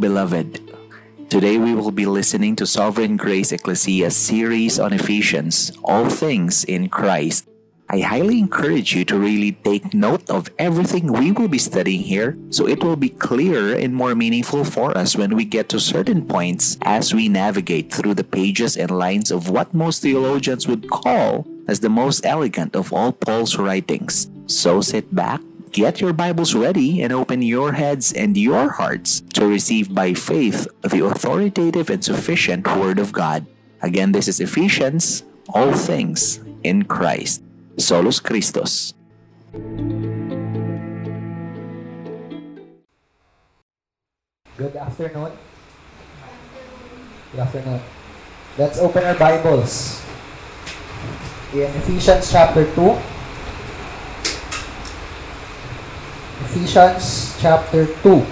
Beloved. Today we will be listening to Sovereign Grace Ecclesia's series on Ephesians, All Things in Christ. I highly encourage you to really take note of everything we will be studying here so it will be clearer and more meaningful for us when we get to certain points as we navigate through the pages and lines of what most theologians would call as the most elegant of all Paul's writings. So sit back, Get your Bibles ready and open your heads and your hearts to receive by faith the authoritative and sufficient Word of God. Again, this is Ephesians, all things in Christ. Solus Christus. Good afternoon. Good afternoon. Let's open our Bibles in Ephesians chapter 2. Ephesians chapter 2.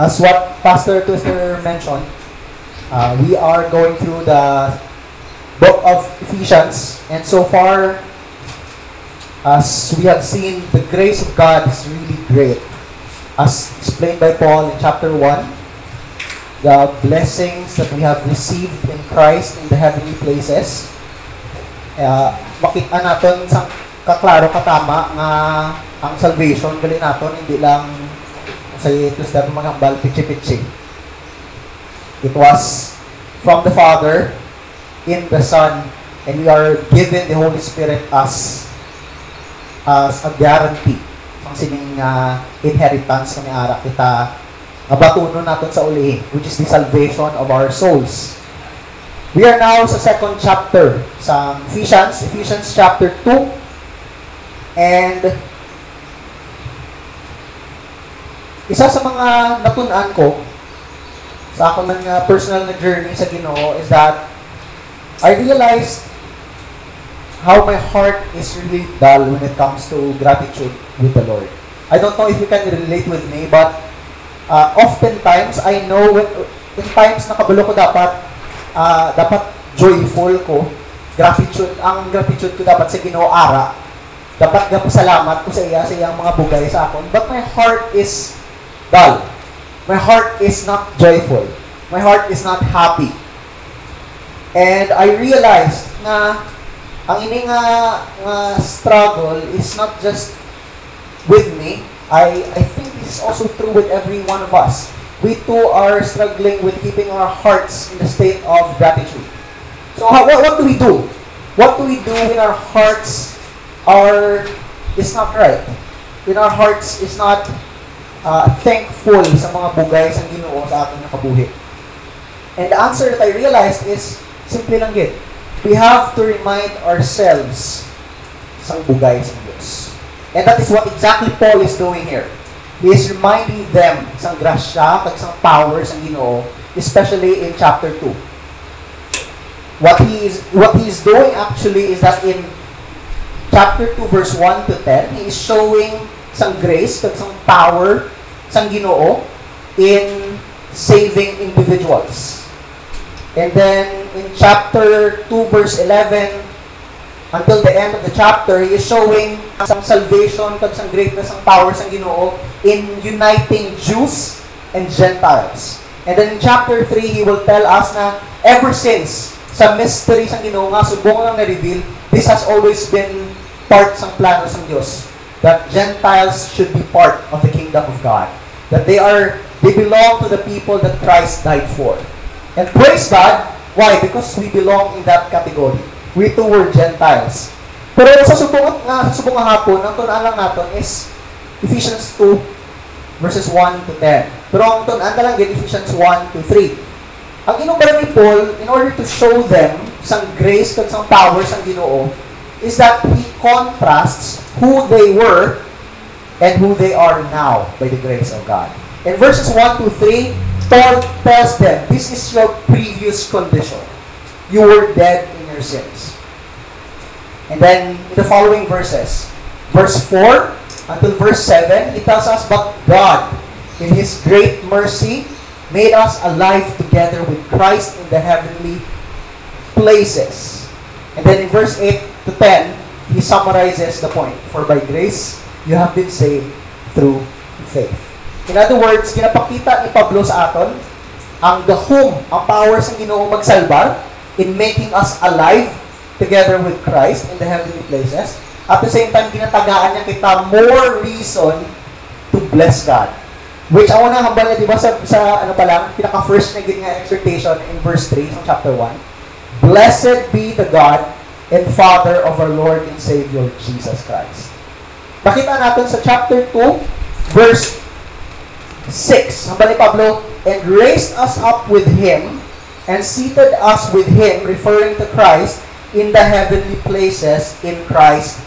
As what Pastor Twister mentioned, uh, we are going through the book of Ephesians, and so far, as we have seen, the grace of God is really great. As explained by Paul in chapter 1, the blessings that we have received in Christ in the heavenly places. Uh, makita natin sa kaklaro katama nga ang salvation gali naton hindi lang sa itos dapat magambal pichi-pichi. It was from the Father in the Son and we are given the Holy Spirit as as a guarantee ang sining uh, inheritance ng ara kita nga batunon naton sa uli which is the salvation of our souls. We are now sa second chapter sa Ephesians, Ephesians chapter 2. And isa sa mga natunan ko sa ako ng personal na journey sa Ginoo is that I realized how my heart is really dull when it comes to gratitude with the Lord. I don't know if you can relate with me, but uh, oftentimes I know when, in times na kabalo ko dapat uh, dapat joyful ko. Gratitude, ang gratitude ko dapat sa Ginoo ara. Dapat salamat ko sa iya sa iyang mga bugay sa akon. But my heart is dull. My heart is not joyful. My heart is not happy. And I realized na ang ini nga, nga struggle is not just with me. I, I think this is also true with every one of us we too are struggling with keeping our hearts in the state of gratitude. So how, what, what do we do? What do we do when our hearts are is not right? When our hearts is not uh, thankful sa mga bugay sa Ginoo sa ating nakabuhi? And the answer that I realized is simple lang gid. We have to remind ourselves sa bugay sa Diyos. And that is what exactly Paul is doing here. Is reminding them isang grasya, kag isang power sa Ginoo, especially in chapter 2. What he is what he is doing actually is that in chapter 2 verse 1 to 10, he is showing isang grace, kag isang power sa Ginoo in saving individuals. And then in chapter 2 verse 11 until the end of the chapter, he is showing some salvation, kag some greatness ang power sang Ginoo in uniting Jews and Gentiles. And then in chapter 3, he will tell us na ever since sa mystery sang Ginoo nga subong lang na-reveal, this has always been part sang plano sang Dios that Gentiles should be part of the kingdom of God. That they are they belong to the people that Christ died for. And praise God, why? Because we belong in that category we too were Gentiles. Pero sa subong nga sa subong hapon, ang tunan lang naton is Ephesians 2 verses 1 to 10. Pero ang tunan na lang gid Ephesians 1 to 3. Ang inubara ni Paul in order to show them sang grace kag sang power sang Ginoo is that he contrasts who they were and who they are now by the grace of God. In verses 1 to 3, Paul tells them, this is your previous condition. You were dead your sins. And then, in the following verses, verse 4 until verse 7, it tells us, But God, in His great mercy, made us alive together with Christ in the heavenly places. And then in verse 8 to 10, he summarizes the point. For by grace you have been saved through faith. In other words, kinapakita ni Pablo sa aton ang the whom, ang power sa Ginoo magsalba in making us alive together with Christ in the heavenly places. At the same time, ginatagaan niya kita more reason to bless God. Which ako na hambal na, di ba, sa, sa ano pa lang, pinaka-first na nga exhortation in verse 3 sa chapter 1. Blessed be the God and Father of our Lord and Savior Jesus Christ. Nakita natin sa chapter 2, verse 6. Hambal ni Pablo, and raised us up with Him and seated us with Him, referring to Christ, in the heavenly places in Christ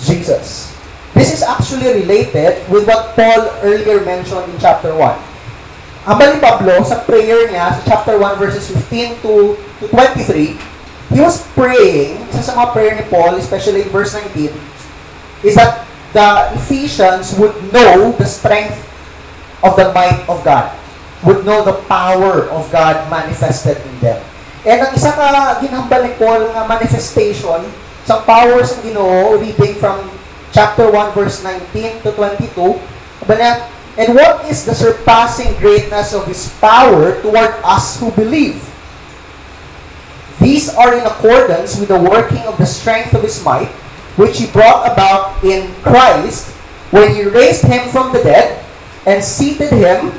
Jesus. This is actually related with what Paul earlier mentioned in chapter 1. Hambal ni Pablo, sa prayer niya, sa chapter 1, verses 15 to, to 23, he was praying, isa sa mga prayer ni Paul, especially in verse 19, is that the Ephesians would know the strength of the might of God, would know the power of God manifested in them. And ang isa ka ginhambal ni Paul nga manifestation sa powers ng Ginoo reading from chapter 1 verse 19 to 22 niya, and what is the surpassing greatness of his power toward us who believe these are in accordance with the working of the strength of his might which he brought about in Christ when he raised him from the dead and seated him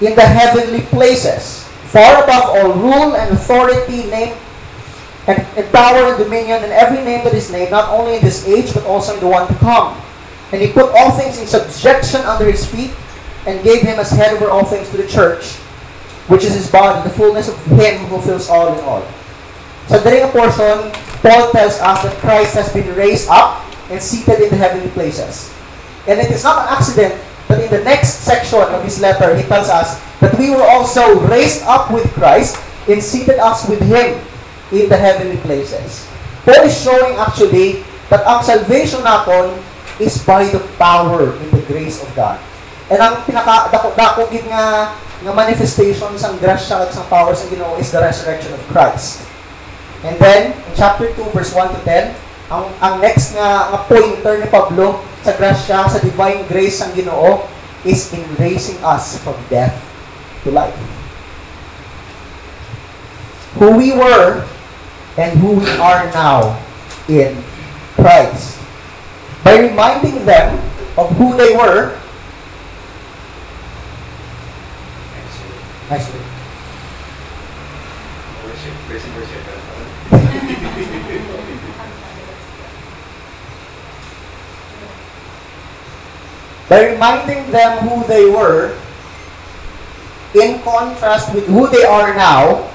in the heavenly places far above all rule and authority name and, and power and dominion and every name that is named, not only in this age, but also in the one to come. And he put all things in subjection under his feet, and gave him as head over all things to the church, which is his body, the fullness of him who fills all in all. So during a portion, Paul tells us that Christ has been raised up and seated in the heavenly places. And it is not an accident that in the next section of his letter, he tells us that we were also raised up with Christ and seated us with him in the heavenly places. Paul is showing actually that ang salvation naton is by the power and the grace of God. And ang pinaka dako dako gid nga nga manifestation sang grasya at sang power sa Ginoo is the resurrection of Christ. And then in chapter 2 verse 1 to 10, ang ang next nga nga pointer ni Pablo sa grasya sa divine grace sang Ginoo is in raising us from death to life. Who we were and who we are now in Christ. By reminding them of who they were, Nice word. Worship, praise and worship. By reminding them who they were, in contrast with who they are now,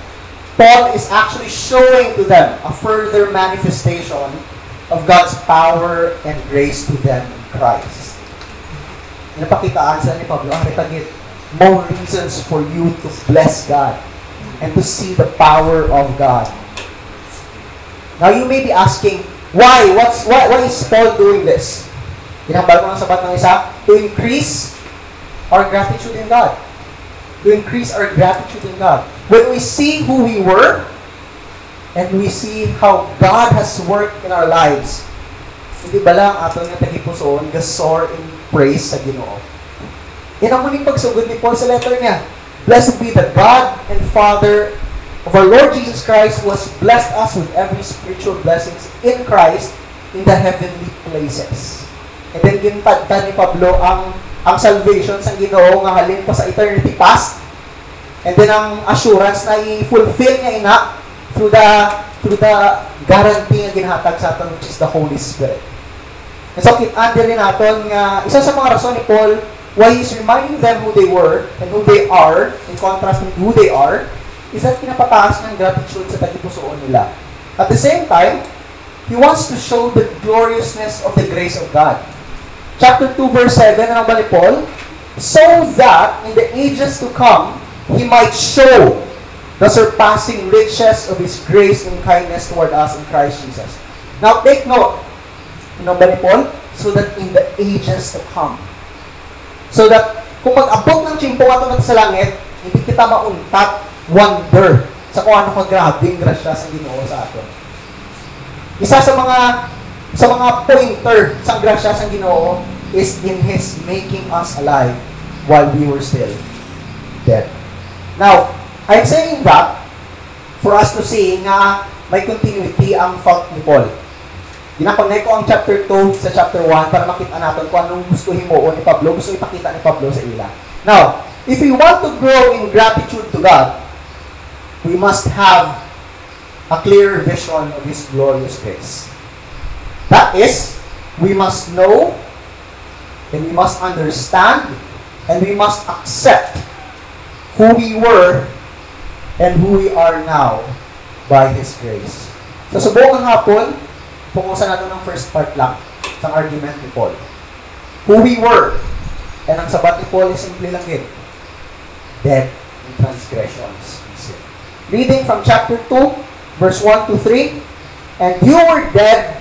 Paul is actually showing to them a further manifestation of God's power and grace to them in Christ. Napakitaan sa ni Pablo, ang retagit, more reasons for you to bless God and to see the power of God. Now you may be asking, why? What's why, why is Paul doing this? Hinambal ko ng sabat ng isa, to increase our gratitude in God. To increase our gratitude in God. When we see who we were, and we see how God has worked in our lives, hindi ba lang ato nga tagipusoon, gasor in praise sa Ginoo. Yan ang muling pagsugod ni Paul sa letter niya. Blessed be the God and Father of our Lord Jesus Christ who has blessed us with every spiritual blessings in Christ in the heavenly places. And then gintadta ni Pablo ang ang salvation sa Ginoo nga halin pa sa eternity past. And then ang assurance na i-fulfill niya ina through the through the guarantee nga ginhatag sa aton which is the Holy Spirit. And so kitaan din naton nga isa sa mga rason ni Paul why he's reminding them who they were and who they are in contrast with who they are is that pinapataas ng gratitude sa tagipusoon nila. At the same time, he wants to show the gloriousness of the grace of God chapter 2, verse 7, ano ba ni Paul? So that in the ages to come, He might show the surpassing riches of His grace and kindness toward us in Christ Jesus. Now, take note, ano ba ni Paul? So that in the ages to come. So that, kung mag-abot ng chimpo ato sa langit, hindi kita mauntat, wonder, sa kung ano ka grabing grasya sa ginoo sa aton. Isa sa mga sa mga pointer sa grasya sa Ginoo is in His making us alive while we were still dead. Now, I'm saying that for us to see nga may continuity ang thought ni Paul. Ginakonect ko ang chapter 2 sa chapter 1 para makita natin kung anong gusto himuon ni Pablo, gusto ipakita ni Pablo sa ila. Now, if we want to grow in gratitude to God, we must have a clear vision of His glorious grace. That is, we must know and we must understand and we must accept who we were and who we are now by His grace. So, subukang hapon, pukusan natin ng first part lang sa argument ni Paul. Who we were. And ang sabat ni Paul is simple lang yun. Dead in transgressions. Reading from chapter 2, verse 1 to 3. And you were dead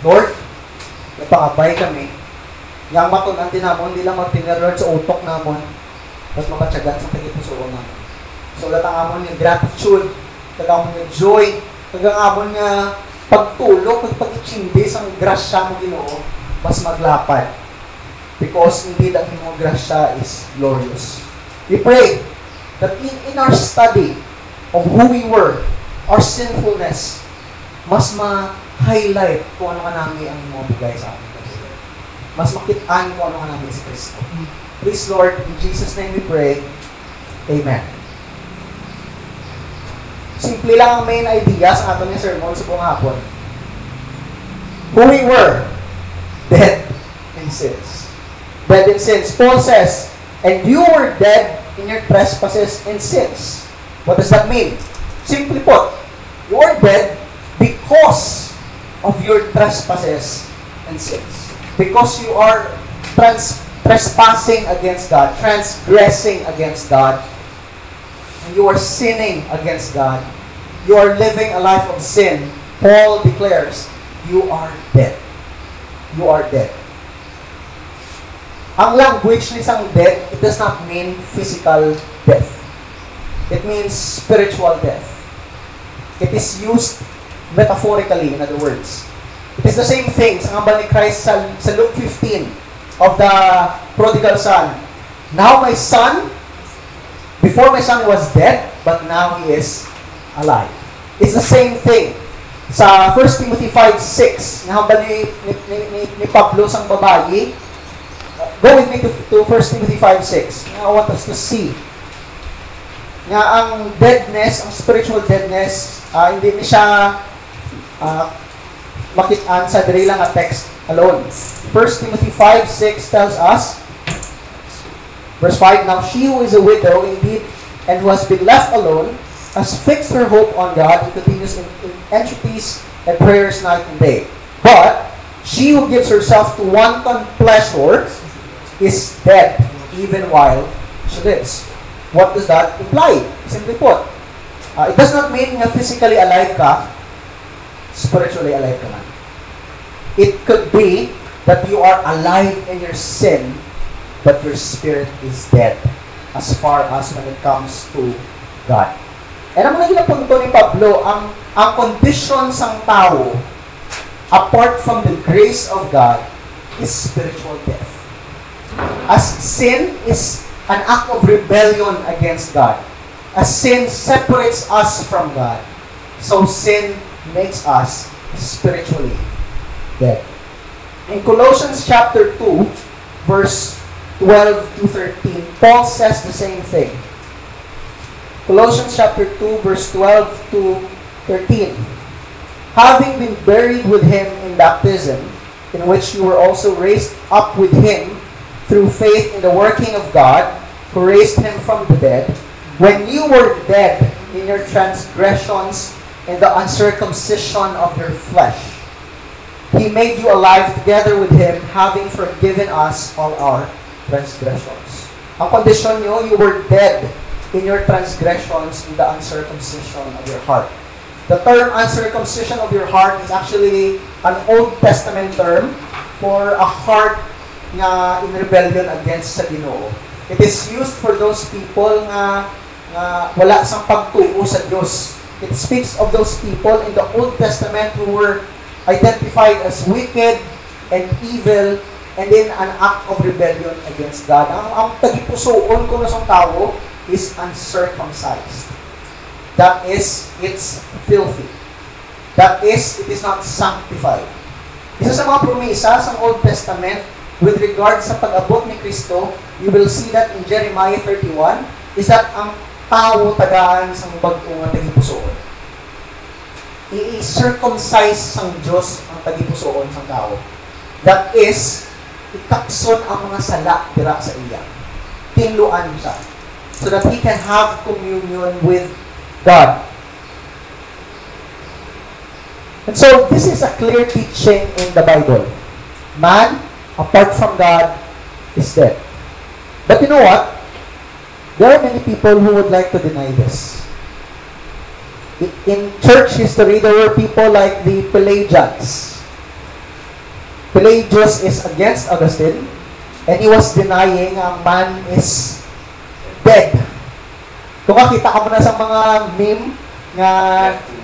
Lord, napakabay kami. Yang matunan din namon, hindi lang magtinarod sa utok namon, at makatsagan sa tagipusoon namon. So, latang amon yung gratitude, tagamon yung joy, tagang amon nga pagtulog, at pag-ichindi sa grasya mo ginoo, mas maglapad. Because indeed, ang imong grasya is glorious. We pray that in, in our study of who we were, our sinfulness, mas ma-highlight kung ano ka namin ang mga bigay sa atin. Mas makitaan kung ano ka namin si Kristo. Please, Lord, in Jesus' name we pray. Amen. Simple lang ang main idea sa ato ni sermon sa buong hapon. Who we were, dead in sins. Dead in sins. Paul says, and you were dead in your trespasses and sins. What does that mean? Simply put, you are dead because of your trespasses and sins. Because you are trans trespassing against God, transgressing against God, and you are sinning against God, you are living a life of sin, Paul declares, you are dead. You are dead. Ang language ni isang death, it does not mean physical death. It means spiritual death. It is used metaphorically, in other words. It is the same thing sa ngambal ni Christ sa, sa Luke 15 of the prodigal son. Now my son, before my son was dead, but now he is alive. It's the same thing. Sa 1 Timothy 5.6, ngambal ni, ni, ni, ni Pablo sang babayi, go with me to, to 1 Timothy 5.6. I want us to see nga ang deadness, ang spiritual deadness, uh, hindi ni siya uh, makitaan sa diri lang nga text alone. 1 Timothy 5:6 tells us, verse 5, Now she who is a widow indeed and who has been left alone has fixed her hope on God and continues in, in entreaties and prayers night and day. But she who gives herself to wanton pleasure is dead even while she lives. What does that imply? Simply put, uh, it does not mean nga physically alive ka, spiritually alive ka man. It could be that you are alive in your sin, but your spirit is dead as far as when it comes to God. And ang mga punto ni Pablo, ang, ang condition sang tao, apart from the grace of God, is spiritual death. As sin is an act of rebellion against God. As sin separates us from God, so sin makes us spiritually dead. In Colossians chapter 2, verse 12 to 13, Paul says the same thing. Colossians chapter 2, verse 12 to 13. Having been buried with him in baptism, in which you were also raised up with him through faith in the working of God, who raised him from the dead, when you were dead in your transgressions and the uncircumcision of your flesh. He made you alive together with Him, having forgiven us all our transgressions. Ang kondisyon nyo, you were dead in your transgressions in the uncircumcision of your heart. The term uncircumcision of your heart is actually an Old Testament term for a heart nga in rebellion against sa Ginoo. It is used for those people nga, nga wala sang pagtuo sa Dios. It speaks of those people in the Old Testament who were identified as wicked and evil and then an act of rebellion against God. Ang, ang tagipusoon ko na sa tao is uncircumcised. That is, it's filthy. That is, it is not sanctified. Isa sa mga promesa sa Old Testament with regard sa pag-abot ni Kristo, you will see that in Jeremiah 31, is that ang tao tagaan sa bagong nga tagipusoon. I-circumcise sang Diyos ang tagipusoon sang tao. That is, ikakson ang mga sala dira sa iya. Tinluan siya. So that he can have communion with God. And so, this is a clear teaching in the Bible. Man, apart from God, is dead. But you know what? There are many people who would like to deny this. In church history, there were people like the Pelagians. Pelagius is against Augustine, and he was denying a man is dead. Kung makita ka mo na sa mga meme nga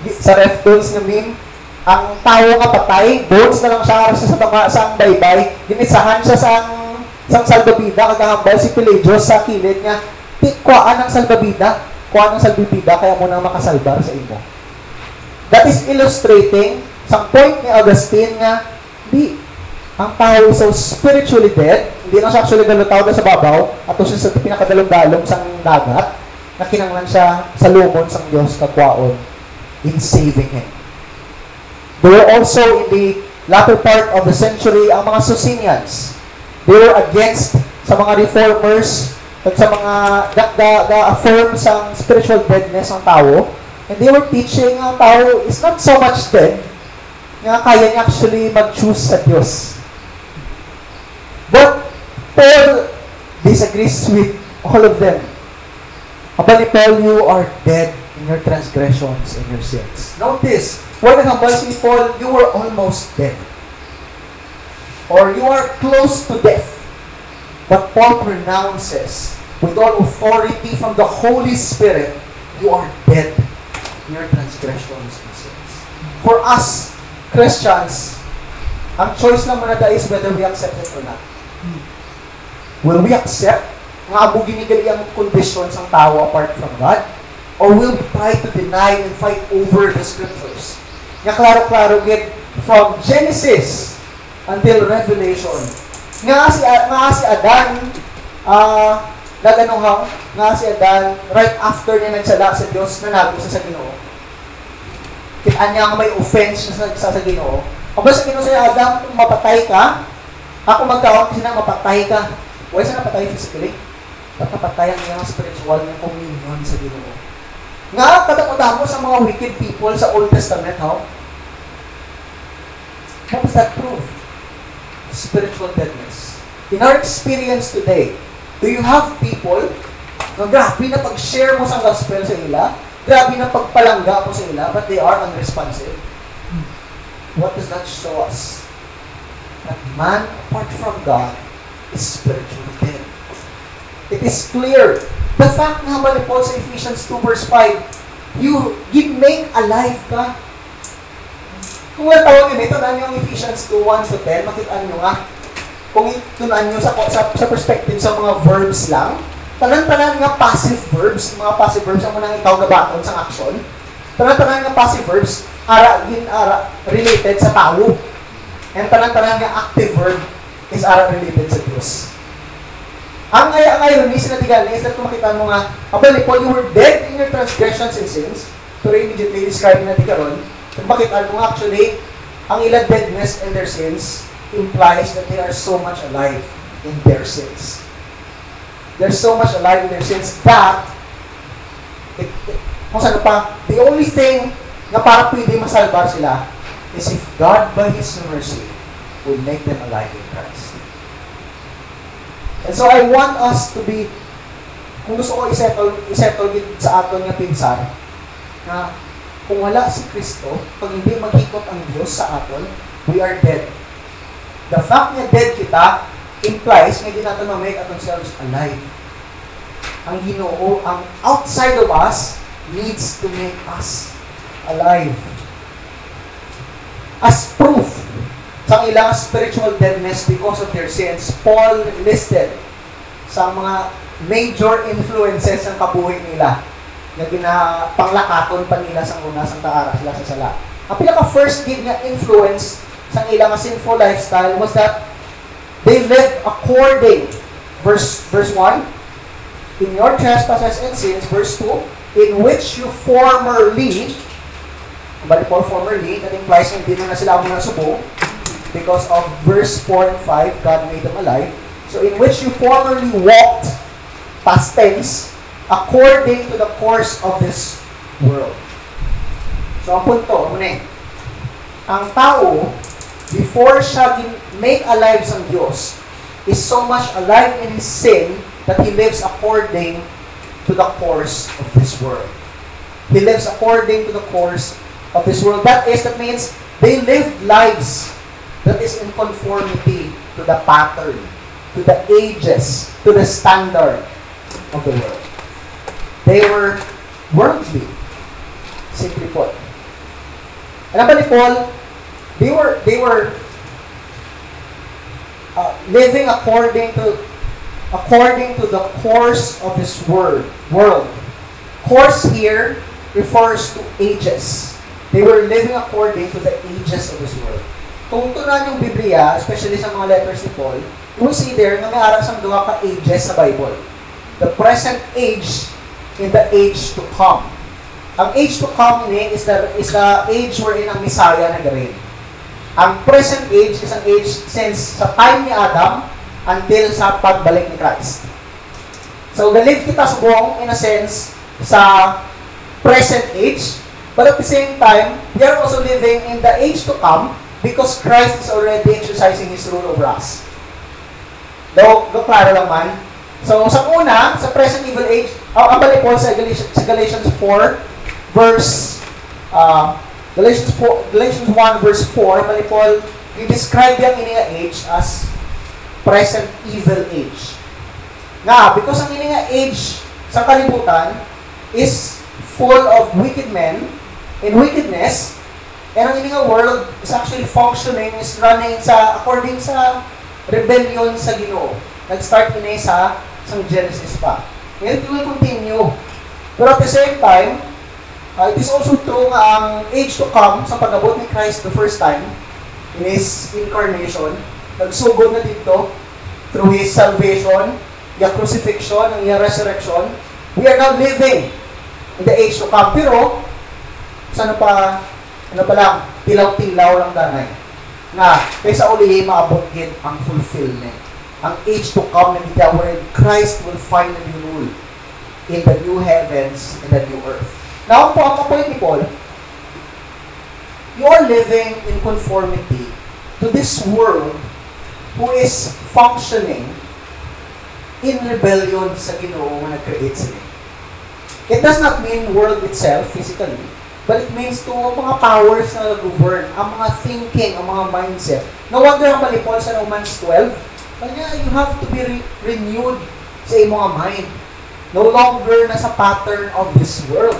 sa ref tools nga meme, ang tao nga patay, bones na lang siya sa sa tama sang baybay, ginisahan siya sang sang salbabida kagahambal si Pelagius sa kilid niya. Ti kuan ang salbabida, kuan ang salbabida kaya mo nang makasalbar sa imo. That is illustrating sa point ni Augustine nga di ang tao so spiritually dead, hindi na siya actually galutaw na sa babaw, ato siya sa pinakadalong-dalong sang dagat, na kinanglan siya sa lumon sang Diyos kakwaon in saving him. They were also in the latter part of the century ang mga Socinians. They were against sa mga reformers at sa mga ga-affirm sa spiritual deadness ng tao. And they were teaching ang tao is not so much dead, nga kaya niya actually mag-choose sa Diyos. But Paul disagrees with all of them. Aba ni Paul, you are dead in your transgressions and your sins. Notice, when nagambal si Paul, you were almost dead. Or you are close to death. But Paul pronounces, with all authority from the Holy Spirit, you are dead in your transgressions and sins. For us, Christians, ang choice lang manada is whether we accept it or not. Will we accept nga abo ginigali ang conditions ng tao apart from God? Or will we try to deny and fight over the scriptures? Nga klaro-klaro get from Genesis until Revelation. Nga si, nga si Adan, ah, uh, naganuhaw, nga si Adan, right after niya nagsala sa Diyos, nanago sa sa Ginoo. Kitaan niya nga may offense sa, sa, sa Ginoo. Aba sa Ginoo sa Adam, kung mapatay ka, ako magkawag sila, mapatay ka. Why sa napatay physically? Ba't napatay ang iyong spiritual ng communion sa Ginoo? Nga, kadamodamo sa mga wicked people sa Old Testament, how? What does that prove? Spiritual deadness. In our experience today, do you have people na grabe na pag-share mo sa gospel sa ila, grabe na pagpalangga mo sa ila, but they are unresponsive? What does that show us? That man, apart from God, is spiritually dead. It is clear. The fact nga ba ni Paul sa Ephesians 2 verse 5, you, you make alive ka. Kung wala tawag yun, ito na yung Ephesians 2, 1 to 10, makita nyo nga, kung itunan nyo sa, sa, sa perspective sa mga verbs lang, tanan-tanan nga passive verbs, mga passive verbs ang munang ikaw gabaton sa action, tanan-tanan nga passive verbs, ara, yun, ara, related sa tao. And tanan-tanan nga active verb is ara related sa Diyos. Ang ay ang irony sa natigal is that kung makita mo nga, abali Paul, you were dead in your transgressions and sins, pero immediately describe na karon, kung makita mo actually, ang ilang deadness and their sins implies that they are so much alive in their sins. They're so much alive in their sins that it, it, kung saan pa, the only thing na para pwede masalbar sila is if God, by His mercy, will make them alive in Christ. And so I want us to be, kung gusto ko isettle, isettle sa aton nga pinsan, na kung wala si Kristo, pag hindi magikot ang Diyos sa aton, we are dead. The fact na dead kita implies nga hindi natin ma-make ourselves alive. Ang ginoo, ang outside of us needs to make us alive. As proof sa ilang spiritual deadness because of their sins, Paul listed sa mga major influences ng kabuhay nila na ginapanglakaton pa nila sa una sa taara sila sa sala. Ang pinaka first gig nga influence sa ilang sinful lifestyle was that they lived according verse verse 1 in your trespasses and sins verse 2 in which you formerly balik po formerly that implies hindi na sila muna subo because of verse 4 and 5, God made them alive. So in which you formerly walked, past tense, according to the course of this world. So ang punto, muna ang tao, before siya make alive sa Diyos, is so much alive in his sin that he lives according to the course of this world. He lives according to the course of this world. That is, that means they live lives that is in conformity to the pattern, to the ages, to the standard of the world. They were worldly, simply put. Alam ba ni Paul, they were, they were uh, living according to according to the course of this world. World. Course here refers to ages. They were living according to the ages of this world. Kung tunan yung Biblia, especially sa mga letters ni Paul, you will see there na may aral sa duha ka ages sa Bible. The present age in the age to come. Ang age to come ni is the, is the age wherein ang Messiah nag-reign. Ang present age is ang age since sa time ni Adam until sa pagbalik ni Christ. So, galive kita sa buong, in a sense, sa present age, but at the same time, we are also living in the age to come Because Christ is already exercising His rule over us. Do, do klaro lang man. So, sa una, sa present evil age, oh, ang balik po sa Galatians, sa Galatians 4, verse, uh, Galatians, 4, Galatians 1, verse 4, balik po, i-describe yung ininga age as present evil age. Nga, because ang ininga age sa kalibutan is full of wicked men and wickedness, And ang ininga world is actually functioning, is running sa, according sa rebellion sa Ginoo. Nag-start ini sa sa Genesis pa. And it will continue. Pero at the same time, uh, it is also true nga ang age to come sa pag-abot ni Christ the first time in His incarnation, nagsugod na dito through His salvation, the crucifixion, and the resurrection. We are now living in the age to come. Pero, sana pa ano pa lang, tilaw-tilaw lang danay. Nga, kaysa uli maabot gid ang fulfillment. Ang age to come na kita where Christ will finally rule in the new heavens and the new earth. Now, po ang point ni Paul, you are living in conformity to this world who is functioning in rebellion sa ginoo nga nag-create sila. It does not mean world itself physically, But it means to mga powers na govern, ang mga thinking, ang mga mindset. No wonder ang malipol sa Romans 12, kanya you have to be re- renewed sa mga mind. No longer na sa pattern of this world,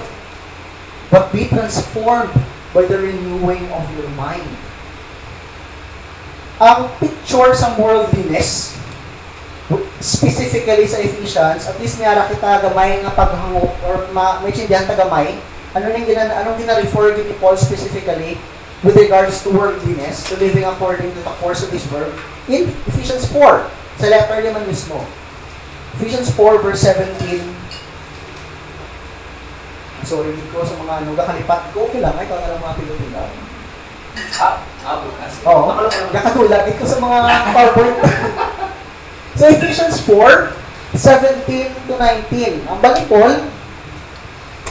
but be transformed by the renewing of your mind. Ang picture sa worldliness, specifically sa Ephesians, at least niyara kita gamay nga paghangop or ma, may sindihan tagamay, ano nang gina, anong gina-refer ni Paul specifically with regards to worldliness, to living according to the course of this world? In Ephesians 4, sa letter naman mismo. Ephesians 4 verse 17. Sorry ko sa mga ano, kakalipat ko, okay lang, ikaw na lang mga pilotila. Ah, ah, bukas. Oo, kakatulad dito sa mga PowerPoint. so Ephesians 4, 17 to 19. Ang balik Paul,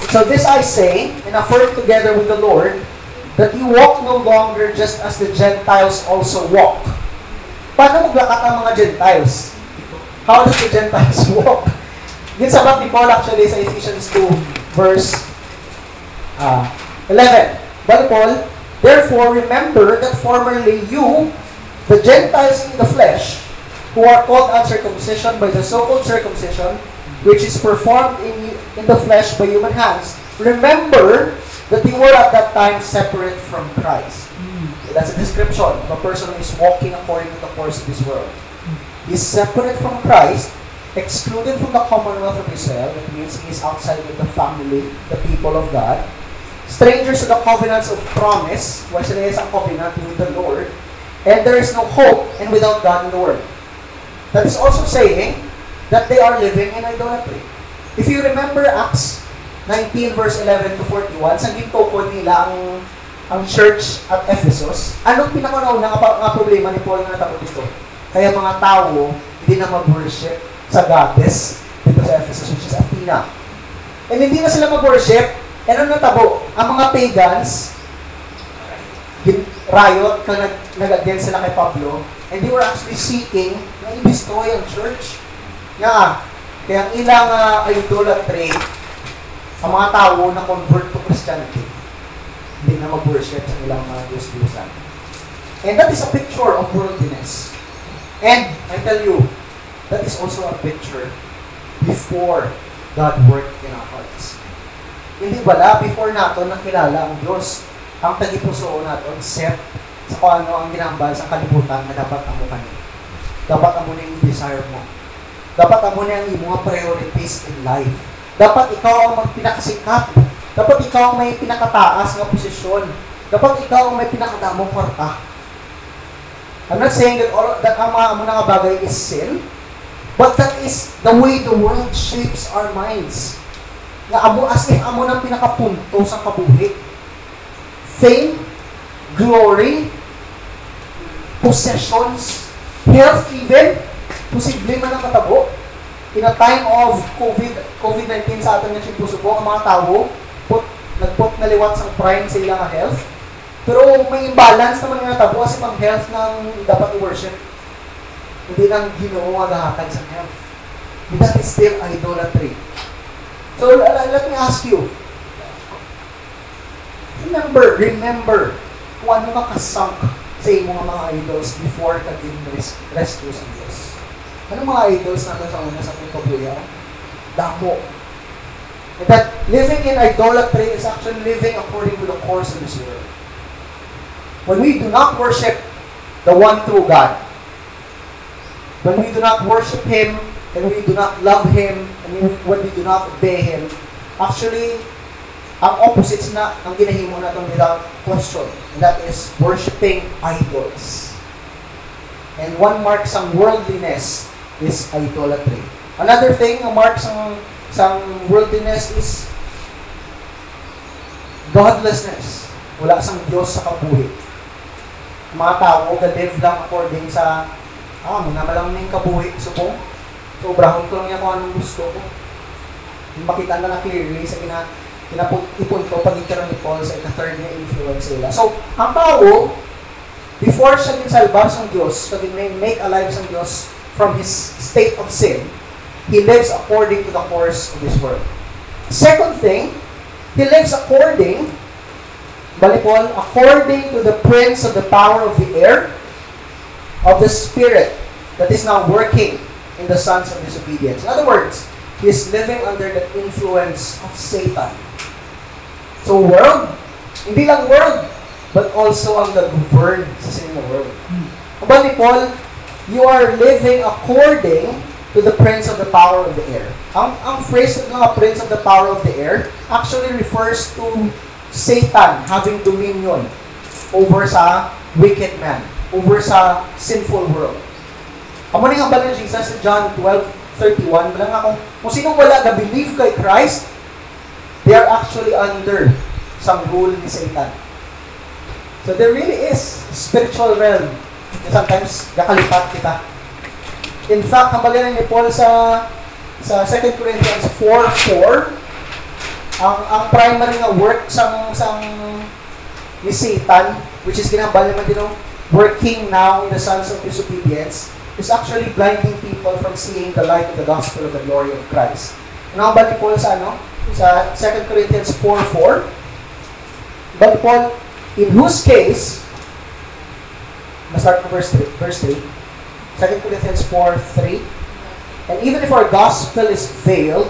So this I say, and affirm together with the Lord, that you walk no longer just as the Gentiles also walk. Paano maglakat ang mga Gentiles? How does the Gentiles walk? Yun sabat ni Paul actually sa Ephesians 2 verse uh, 11. But Paul, therefore remember that formerly you, the Gentiles in the flesh, who are called uncircumcision by the so-called circumcision, which is performed in, in the flesh by human hands, remember that you were at that time separate from Christ. That's a description of a person who is walking according to the course of this world. He's separate from Christ, excluded from the commonwealth of Israel, it means he is outside of the family, the people of God, strangers to the covenants of promise, wala sila isang covenant with the Lord, and there is no hope and without God in the world. That is also saying that they are living in idolatry. If you remember Acts 19 verse 11 to 41, sa gintukod nila ang ang church at Ephesus, anong pinakauna nga, nga problema ni Paul na natapos dito? Kaya mga tao, hindi na mag-worship sa goddess dito sa Ephesus, which is Athena. And hindi na sila mag-worship, and ano natabo? Ang mga pagans, riot, kung nag, nag-against sila kay Pablo, and they were actually seeking na i-destroy ang church. Nga, kaya ang ilang uh, idolatry, ang mga tao na convert to Christianity, hindi na mag-worship sa ilang mga uh, Diyos-Diyosan. And that is a picture of worldliness. And I tell you, that is also a picture before God worked in our hearts. Hindi wala, before nato nakilala ang Diyos, ang tagipuso nato, set sa kung ano ang ginambal sa kalibutan na dapat amo kani. Dapat amo na yung desire mo. Dapat amo na yung mga priorities in life. Dapat ikaw ang magpinakasikat. Dapat ikaw ang may pinakataas na posisyon. Dapat ikaw ang may pinakadamong kwarta. I'm not saying that all that ang mga amo nga bagay is sin, but that is the way the world shapes our minds. Nga amo as if amo nang pinakapunto sa kabuhi. Fame, glory, possessions, health even, posible man ang katabo. In a time of COVID, COVID-19 sa atin nga subok, ang mga tao, put, nagput na liwat sa prime sa ilang health. Pero may imbalance naman nga tabo kasi pang health ng dapat i-worship. Hindi nang ginoo nga gahatag sa health. That is still idolatry. So let me ask you, remember, remember, kung ano ka kasunk sa imong mga idols before ka din rescue sa Diyos. Ano mga idols natin sa una sa ating kabuya? Damo. And that living in idolatry is actually living according to the course of this world. When we do not worship the one true God, when we do not worship Him, and we do not love Him, and when we do not obey Him, actually, ang opposites na ang ginahimo natin without question. And that is worshiping idols. And one mark sa worldliness is idolatry. Another thing, ang mark sa sa worldliness is godlessness. Wala sang Diyos sa kabuhi. Mga tao, ga-live lang according sa ah, minamalang ng kabuhi. Subong, sobrahon ko lang yan kung anong gusto ko. Makita na na clearly sa kina, kinapun ko pag ni Paul sa ika-third na influence nila. So, ang tao, before siya ginsalbar sa Diyos, so may make alive sa Diyos, from his state of sin, he lives according to the course of this world. Second thing, he lives according, balipol, according to the prince of the power of the air, of the spirit that is now working in the sons of disobedience. In other words, he is living under the influence of Satan. So world, hindi lang world, but also ang nag-govern sa sinong world. Ang ni Paul, you are living according to the prince of the power of the air. Ang, ang phrase ng mga prince of the power of the air actually refers to Satan having dominion over sa wicked man, over sa sinful world. Amo ni ang balin Jesus sa John 12:31, bilang ako, kung sino wala na believe kay Christ, they are actually under some rule ni Satan. So there really is spiritual realm sometimes nakalipat kita. In fact, kambalan ni Paul sa sa 2 Corinthians 4:4 ang ang primary nga work sang sang ni Satan, which is ginambal naman din, working now in the sons of disobedience, is actually blinding people from seeing the light of the gospel of the glory of Christ. Ano balik Paul sa ano? Sa 2 Corinthians 4.4. But Paul, in whose case, start from verse 3, verse 3, 2 Corinthians 4.3, And even if our gospel is veiled,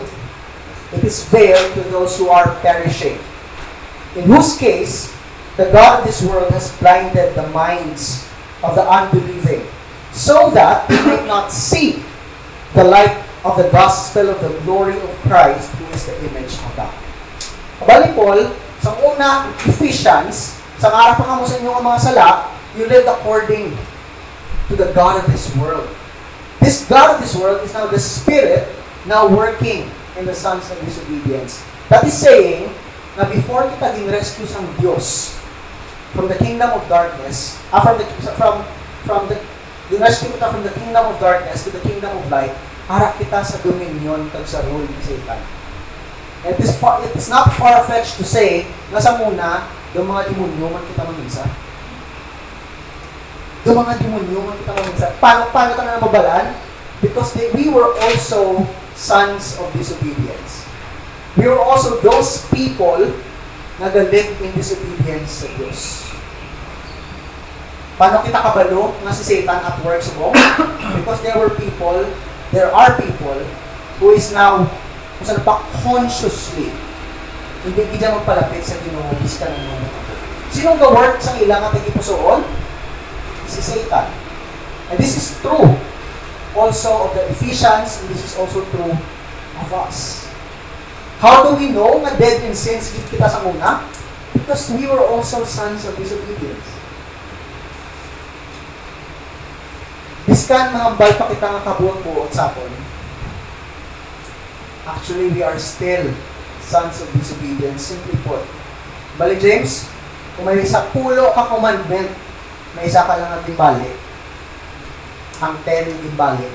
it is veiled to those who are perishing, in whose case, the God of this world has blinded the minds of the unbelieving, so that they might not see the light of the gospel of the glory of Christ, who is the image of God. Kabali Paul, sa una, Ephesians, sa araw pa mo sa inyong mga sala, you live according to the God of this world. This God of this world is now the Spirit now working in the sons of disobedience. That is saying, na before kita din-rescue sa Diyos from the kingdom of darkness, uh, from the, from, from the, din-rescue kita from the kingdom of darkness to the kingdom of light, harap kita sa dominion kag sa rule ni Satan. And it is, far, it is not far-fetched to say na sa muna, yung mga demonyo man kita mamisa. Yung mga demonyo man kita mamisa. Paano, paano ka na mabalaan? Because they, we were also sons of disobedience. We were also those people na live in disobedience sa Diyos. Paano kita kabalo nga si Satan at work sa mo? Because there were people, there are people who is now, kung saan pa consciously, hindi kita magpalapit sa Ginoo, bis ka ng mga Sinong ga-work sa ilang at ipusoon? Si Satan. And this is true also of the Ephesians, and this is also true of us. How do we know na dead in sins kita sa una? Because we were also sons of disobedience. Biskan mahambal pa kita nga kabuang buot sa apon. Actually, we are still sons of disobedience. Simply put. Bali, James, kung may isa pulo ka commandment, may isa ka lang ang timbali, ang ten timbali.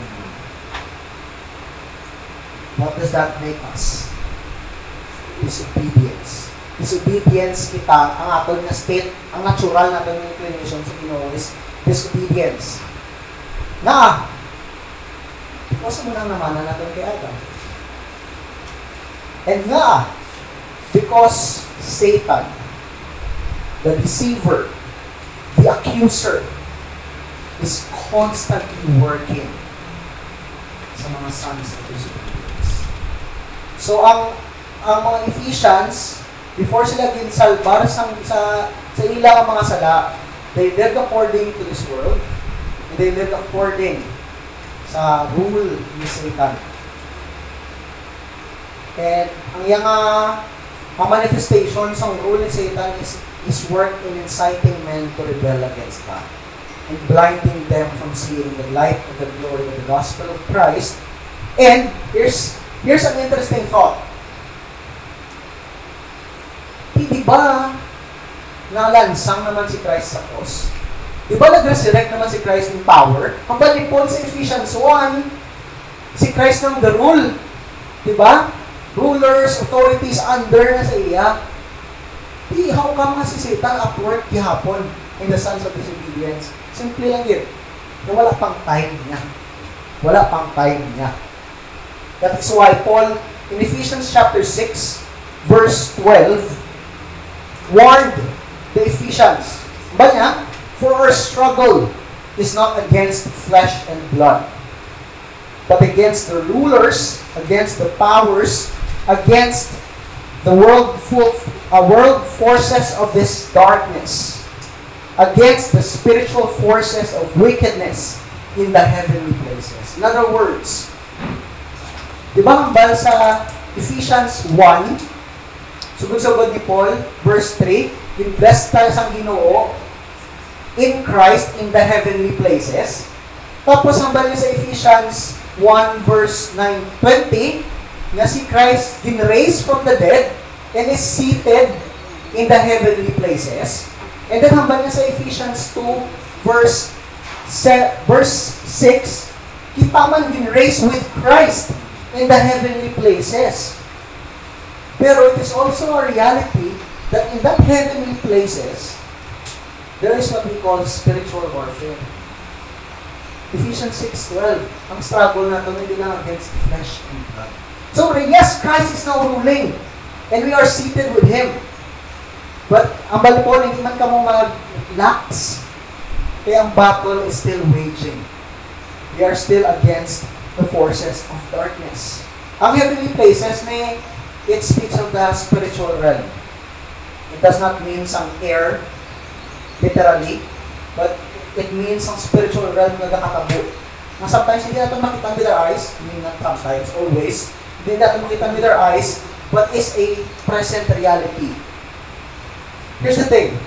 What does that make us? disobedience. Disobedience kita, ang aton na state, ang natural na aton inclination sa Ginoo is disobedience. Na, because mo nang naman natin kay Adam. And nga, because Satan, the deceiver, the accuser, is constantly working sa mga sons of disobedience. So, ang ang mga Ephesians, before sila ginsalbar sa, sa, sa ilang mga sala, they lived according to this world, they lived according sa rule ni Satan. And ang yung uh, ang manifestation sa rule ni Satan is is work in inciting men to rebel against God and blinding them from seeing the light of the glory of the gospel of Christ. And here's here's an interesting thought. Di ba nalansang naman si Christ sa cross? Di ba nag-resurrect naman si Christ in power? Ang balik po sa Ephesians 1, si Christ ng the rule. Di ba? Rulers, authorities, under na sa iya. Di, how come nga si Satan at work gihapon in the sons of disobedience? Simple lang yun. Na wala pang time niya. Wala pang time niya. That is why Paul, in Ephesians chapter 6, verse 12, warned the Ephesians. Ba niya? For our struggle is not against flesh and blood, but against the rulers, against the powers, against the world full, uh, world forces of this darkness, against the spiritual forces of wickedness in the heavenly places. In other words, di ba hambal sa Ephesians 1, Sugod-sugod ni Paul, verse 3, invest tayo sa ginoo in Christ in the heavenly places. Tapos ang bali sa Ephesians 1 verse 9, 20, na si Christ been raised from the dead and is seated in the heavenly places. And then hambal niya sa Ephesians 2 verse se- verse 6, kita man been raised with Christ in the heavenly places. Pero it is also a reality that in that heavenly places, there is what we call spiritual warfare. Ephesians 6.12, ang struggle natin hindi lang against flesh and blood. So, yes, Christ is now ruling. And we are seated with Him. But, ang balipon, hindi man ka mo mag-lax. Kaya ang battle is still waging. We are still against the forces of darkness. Ang heavenly places, may, it speaks of the spiritual realm. It does not mean some air, literally, but it means some spiritual realm na nakatabo. Na sometimes hindi natin makita with our eyes, I mean not sometimes, always, hindi natin makita with our eyes, but is a present reality. Here's the thing.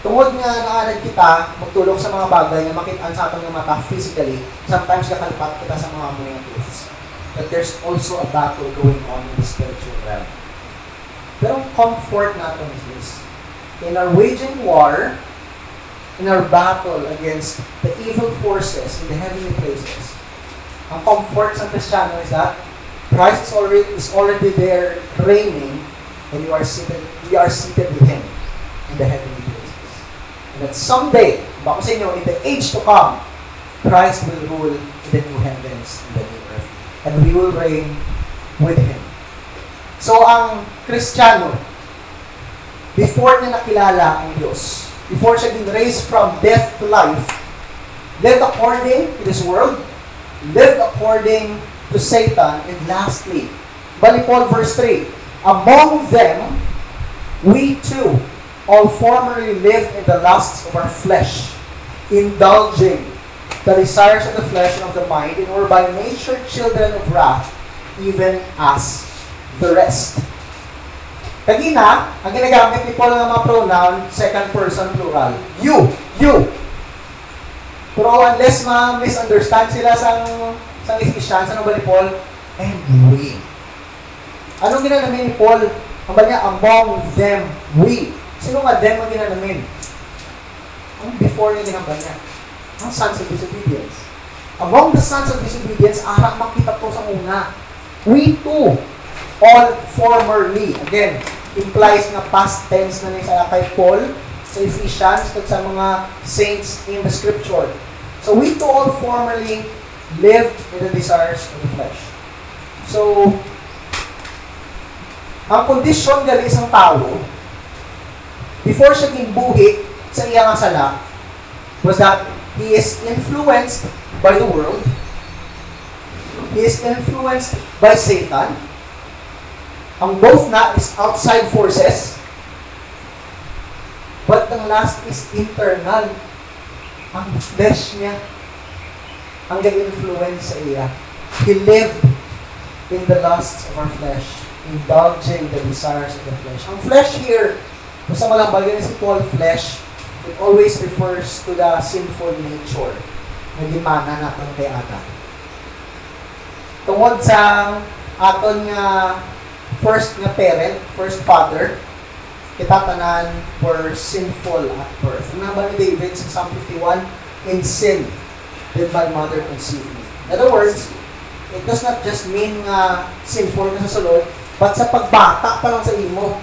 Tungod nga naanan kita magtulong sa mga bagay na makitaan sa ating mata physically, sometimes kakalipat kita sa mga moments. But there's also a battle going on in the spiritual realm. Pero ang comfort natin is this. In our waging war, in our battle against the evil forces in the heavenly places, ang comfort sa Kristiyano is that Christ is already, is already there reigning and you are seated, we are seated with Him in the heavenly places. And that someday, bako sa inyo, in the age to come, Christ will rule in the new heavens and the new earth. And we will reign with Him. So, ang Kristiyano, before niya nakilala ang Diyos, before siya being raised from death to life, lived according to this world, lived according to Satan, and lastly, balik Paul verse 3, Among them, we too all formerly lived in the lusts of our flesh, indulging the desires of the flesh and of the mind, and were by nature children of wrath, even as the rest. Kagina, ang ginagamit ni Paul ng mga pronoun, second person plural. You, you. Pero unless ma-misunderstand sila sa sa Ephesians, ano ba ni Paul? And we. Anong ginanamin ni Paul? Ang ba niya, among them, we. Sino nga them ang ginanamin? Ang before niya ginamba niya? Ang sons of disobedience. Among the sons of disobedience, arak makita po sa una. We too, all formerly, again, implies na past tense na nisa kay Paul sa Ephesians at sa mga saints in the scripture. So we too all formerly lived in the desires of the flesh. So, ang kondisyon gali isang tao, before siya gimbuhi sa iyang sala, was that he is influenced by the world, he is influenced by Satan, ang both na is outside forces, but ang last is internal. Ang flesh niya ang nag-influence sa iya. He lived in the lusts of our flesh, indulging the desires of the flesh. Ang flesh here, sa malang bagay si Paul flesh, it always refers to the sinful nature na gimana natin kay Adam. Tungod sa aton nga first nga parent, first father, kita tanan were sinful at birth. Ano ba ni David sa Psalm 51? In sin did my mother conceive me. In other words, it does not just mean nga sinful ka sa sulod, but sa pagbata pa lang sa imo,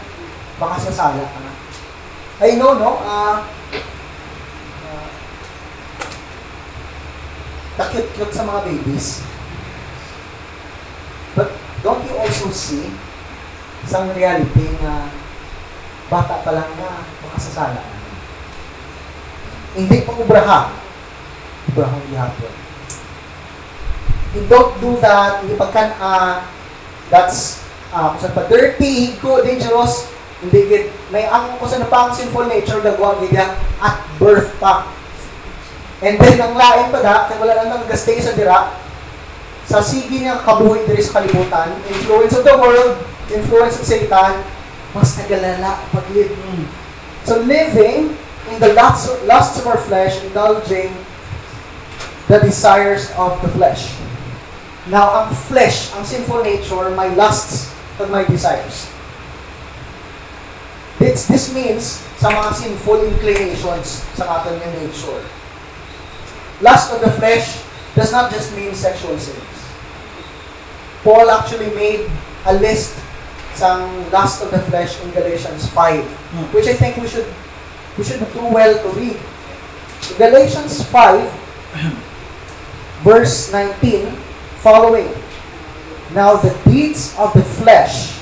baka sasala ka na. I know, no? Uh, uh, cute sa mga babies. But don't you also see isang reality na bata pa lang na makasasala ka na. Hindi pa ubraha. Ubraha ang ihapon. You don't do that. Hindi pagkan, uh, that's, uh, kung pa dirty, higko, dangerous, hindi gid may ang kung saan pa ang sinful nature gagawa gid at birth pa. And then ang lain pa da, kay wala nang nagastay sa dira, sa sige niya kabuhi diri sa kalibutan, influence of the world, influence of Satan, mas nagalala pag-live. Mm. So living in the lusts, lusts of our flesh, indulging the desires of the flesh. Now, ang flesh, ang sinful nature, my lusts and my desires. This, this means sa mga sinful inclinations sa ating nature. Lust of the flesh does not just mean sexual sins. Paul actually made a list sa lust of the flesh in Galatians 5, hmm. which I think we should we should do well to read. Galatians 5, verse 19, following. Now the deeds of the flesh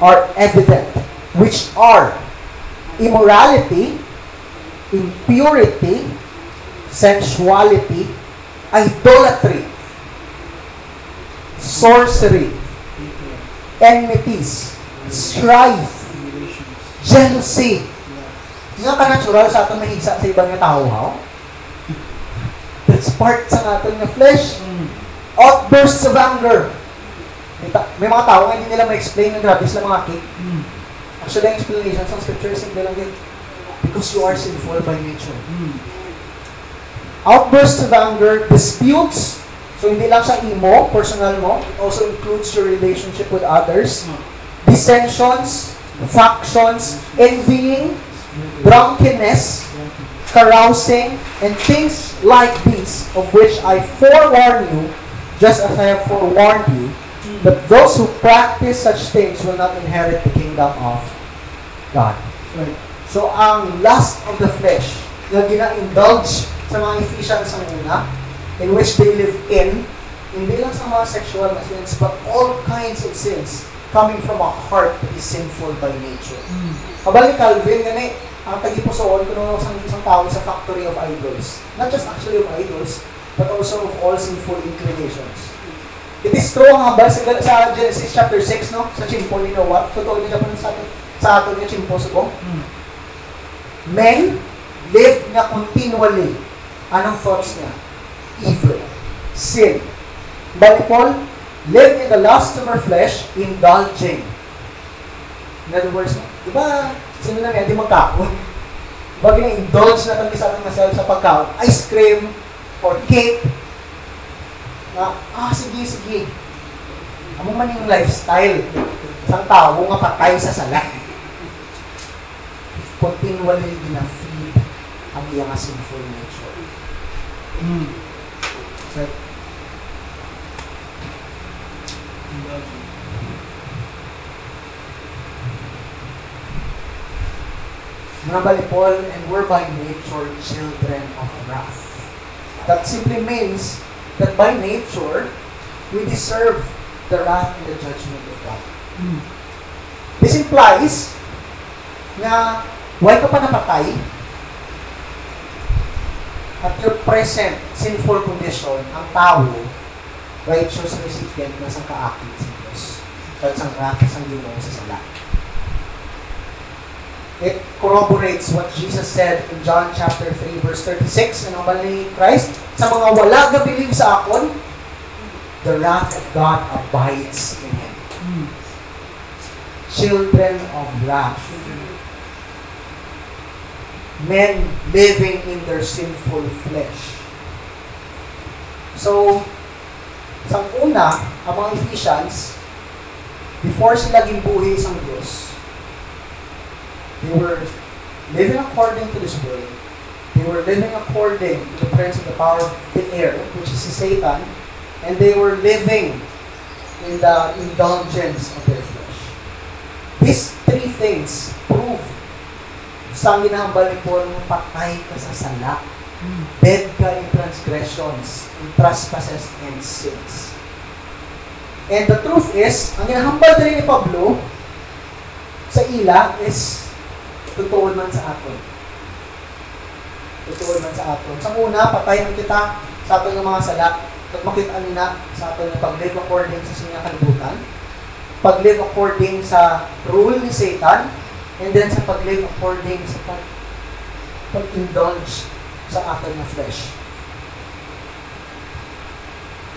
are evident, which are immorality, impurity, sensuality, idolatry, sorcery, enmities, strife, jealousy. Nga ka natural sa atong mahigsa sa ibang tao, ha? That's part sa ating nga flesh. Outbursts of anger. May, ta- may mga tao nga hindi nila ma-explain ng grabe sila mga cake. Actually, ang explanation sa scripture is simple lang din. Because you are sinful by nature. Outbursts of anger, disputes. So, hindi lang siya imo, personal mo. It also includes your relationship with others. Dissensions, factions, envying, drunkenness, carousing, and things like these, of which I forewarn you, just as I have forewarned you, that those who practice such things will not inherit the kingdom of God. So, ang lust of the flesh na gina-indulge sa mga Ephesians ang una, in which they live in, hindi lang sa mga sexual na sins, but all kinds of sins coming from a heart that is sinful by nature. Kabalik Calvin, gani, ang tagipusoon ko nung isang, isang tao sa factory of idols. Not just actually of idols, but also of all sinful inclinations. It is true ang habal sa, sa Genesis chapter 6, no? Sa chimpo ni Noah. Totoo niya pa sa atin, sa atin niya chimpo subong. Men live nga continually. Anong thoughts niya? Evil. Sin. But Paul, live in the lust of our flesh, indulging. In other words, di ba, sino na nga, di magkaon? Diba gina-indulge na kami sa ating myself sa pagkaon? Ice cream, or cake, na, ah, sige, sige. Amo man yung lifestyle. Isang tao nga patay sa sala. Continually gina-feed ang iyang sinful nature. So, mga balipol, and we're by nature children of wrath. That simply means that by nature, we deserve the wrath and the judgment of God. This implies na why ka pa napatay at your present sinful condition, ang tao, righteous recipient na sa kaakit sa Diyos. At sa wrath sa limong sa sala. It corroborates what Jesus said in John chapter 3 verse 36 ano ba ni Christ? Sa mga wala ga believe sa akon, the wrath of God abides in him. Children of wrath. Men living in their sinful flesh. So, sa una, ang mga Ephesians, before sila gimbuhi sa Diyos, they were living according to this world. They were living according to the prince of the power of the air, which is Satan, and they were living in the indulgence of their flesh. These three things prove sa ginahambal ni Paul mo patay ka sa sala. Dead ka in transgressions, in trespasses, and sins. And the truth is, ang ginahambal din ni Pablo sa ila is totoo man sa aton. Totoo man sa aton. Sa una, patay man kita sa aton ng mga sala. At makita nina sa aton ng pag-live according sa sinya kalibutan. Pag-live according sa rule ni Satan. And then sa pag-live according sa pag pag-indulge sa aton na flesh.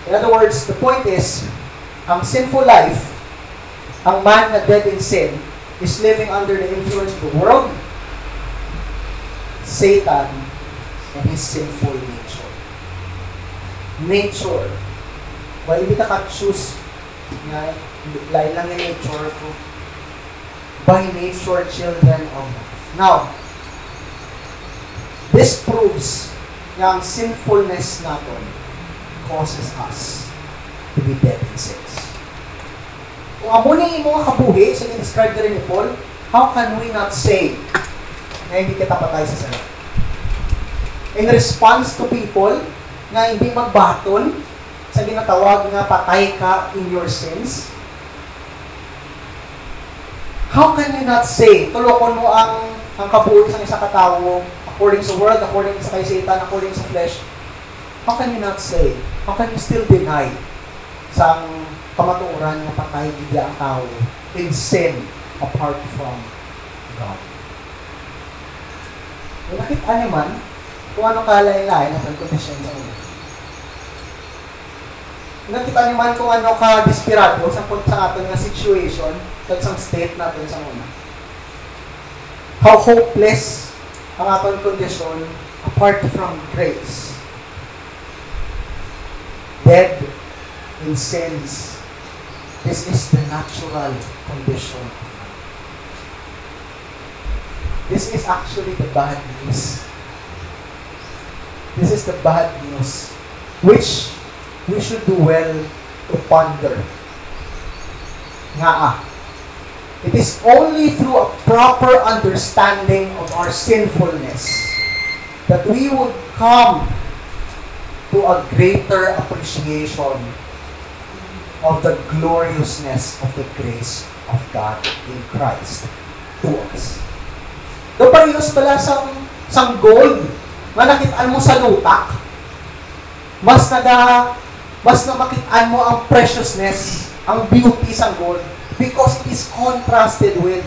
In other words, the point is, ang sinful life, ang man na dead in sin, is living under the influence of the world, Satan, and his sinful nature. Nature. Well, hindi ka ka-choose nga, lain lang yung nature ko. By nature, children of Now, this proves ang sinfulness natin causes us to be dead in sins. Kung amo ni mga kabuhi, sa describe rin ni Paul, how can we not say na hindi kita patay sa sala. In response to people na hindi magbaton sa ginatawag na patay ka in your sins, how can you not say, tulokon mo ang, ang kabuuan sa isang katao according sa world, according sa kay Satan, according sa flesh, how can you not say, how can you still deny sa kamatuoran na patay bigla ang tao in sin apart from God? Kung nakita niyo man, kung ano kalay-lay na pagkondisyon sa ulo. Nakita niyo man kung ano ka desperado sa sa aton nga situation, sa isang state natin sa una. How hopeless ang aton kondisyon apart from grace. Dead in sins. This is the natural condition. This is actually the bad news. This is the bad news, which we should do well to ponder. Nga ah, it is only through a proper understanding of our sinfulness that we would come to a greater appreciation of the gloriousness of the grace of God in Christ to us. Do parehas pala sang, sang gold nga nakitaan mo sa lutak. Mas naga, mas na makitaan mo ang preciousness, ang beauty sang gold because it is contrasted with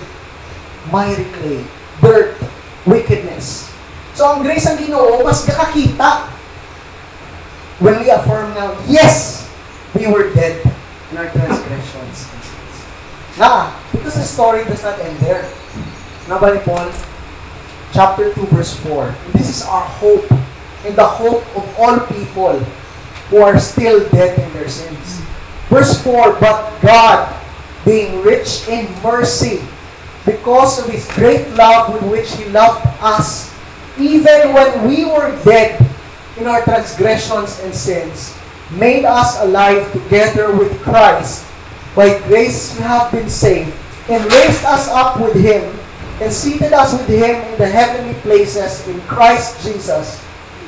miry clay, dirt, wickedness. So ang grace ng Ginoo mas nakakita when we affirm now, yes, we were dead in our transgressions. Nga, because the story does not end there. Nabali Paul, chapter 2, verse 4. This is our hope, and the hope of all people who are still dead in their sins. Verse 4, But God, being rich in mercy, because of His great love with which He loved us, even when we were dead in our transgressions and sins, made us alive together with Christ. By grace you have been saved, and raised us up with Him, and seated us with Him in the heavenly places in Christ Jesus,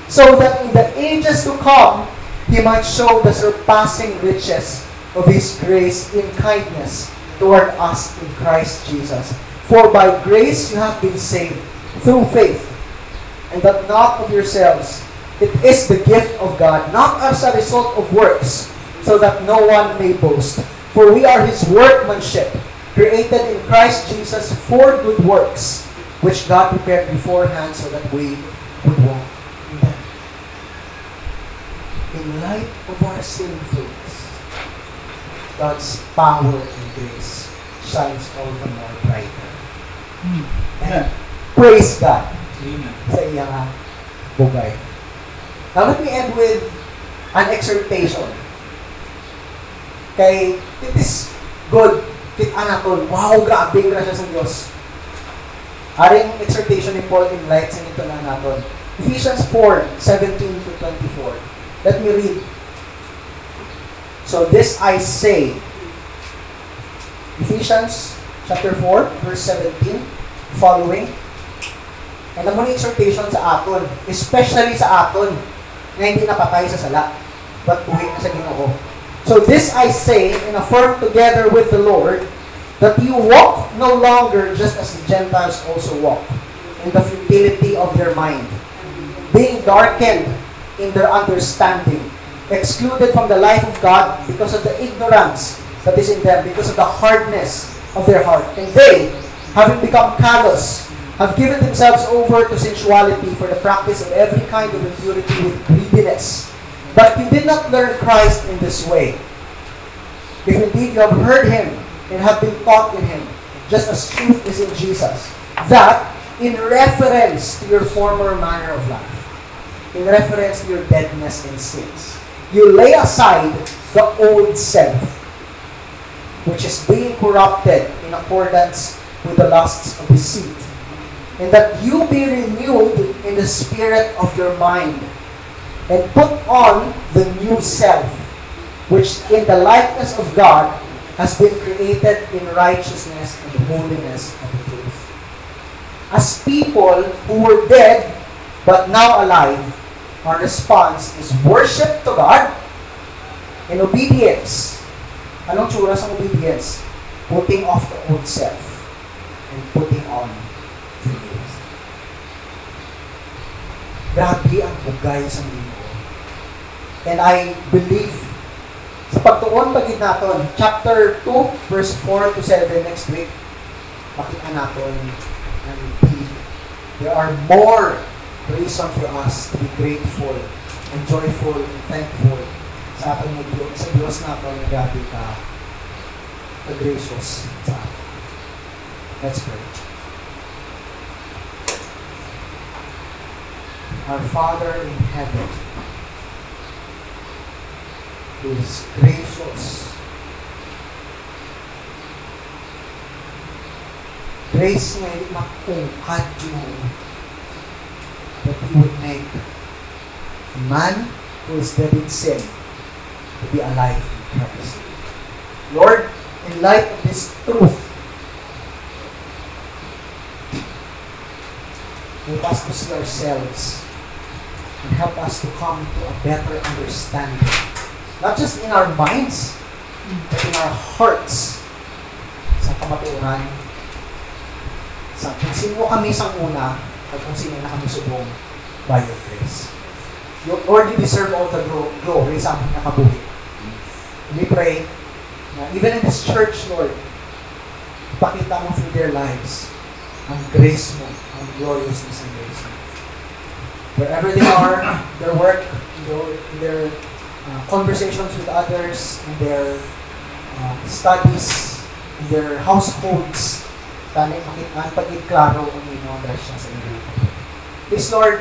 so that in the ages to come He might show the surpassing riches of His grace in kindness toward us in Christ Jesus. For by grace you have been saved through faith, and that not of yourselves. It is the gift of God, not as a result of works, so that no one may boast. For we are His workmanship, created in Christ Jesus for good works, which God prepared beforehand so that we would walk in them. In light of our sinfulness, God's power and grace shines all the more brighter. And praise God Amen. sa iyang bugay. Now let me end with an exhortation. Kay, it is good. Kita naton, wow, grabe ang grasya sa Diyos. Aring exhortation ni Paul in light sa ito na naton. Ephesians 4, 17 to 24. Let me read. So this I say. Ephesians chapter 4, verse 17, following. And naman yung exhortation sa aton, especially sa aton, na hindi napatay sa sala, but buhay na sa ginoo. So this I say and affirm together with the Lord, that you walk no longer just as the Gentiles also walk, in the futility of their mind, being darkened in their understanding, excluded from the life of God because of the ignorance that is in them, because of the hardness of their heart. And they, having become callous, have given themselves over to sensuality for the practice of every kind of impurity with greediness. But you did not learn Christ in this way. If indeed you have heard him and have been taught in him, just as truth is in Jesus, that in reference to your former manner of life, in reference to your deadness in sins, you lay aside the old self, which is being corrupted in accordance with the lusts of the deceit, and that you be renewed in the spirit of your mind, and put on the new self, which in the likeness of God has been created in righteousness and holiness of the truth. as people who were dead but now alive, our response is worship to God and obedience. Anong tsura sa obedience? Putting off the old self and putting on the new. Grabe ang bugay sa linggo. And I believe sa pagtuon pagid naton, chapter 2, verse 4 to 7 next week, makita naton and there are more reason for us to be grateful and joyful and thankful sa ating Diyos, sa Diyos na grabe ka ka-gracious sa atin. Let's pray. Our Father in heaven, who is gracious, grace na makungkad mo that you would make a man who is dead in sin to be alive in Christ. Lord, in light of this truth, help us to see ourselves and help us to come to a better understanding. Not just in our minds, but in our hearts sa kamaturan sa kung sino kami sa una at kung sino na kami subong by your grace. You deserve all the glo- glory sa aming nakabuhi. We pray na even in this church, Lord, ipakita mo through their lives ang grace mo, ang gloriousness ng grace mo. Wherever they are, their work, their, uh, conversations with others, in their uh, studies, in their households, Tanay makitaan pagig klaro ang inyong grasya sa inyo. Please Lord,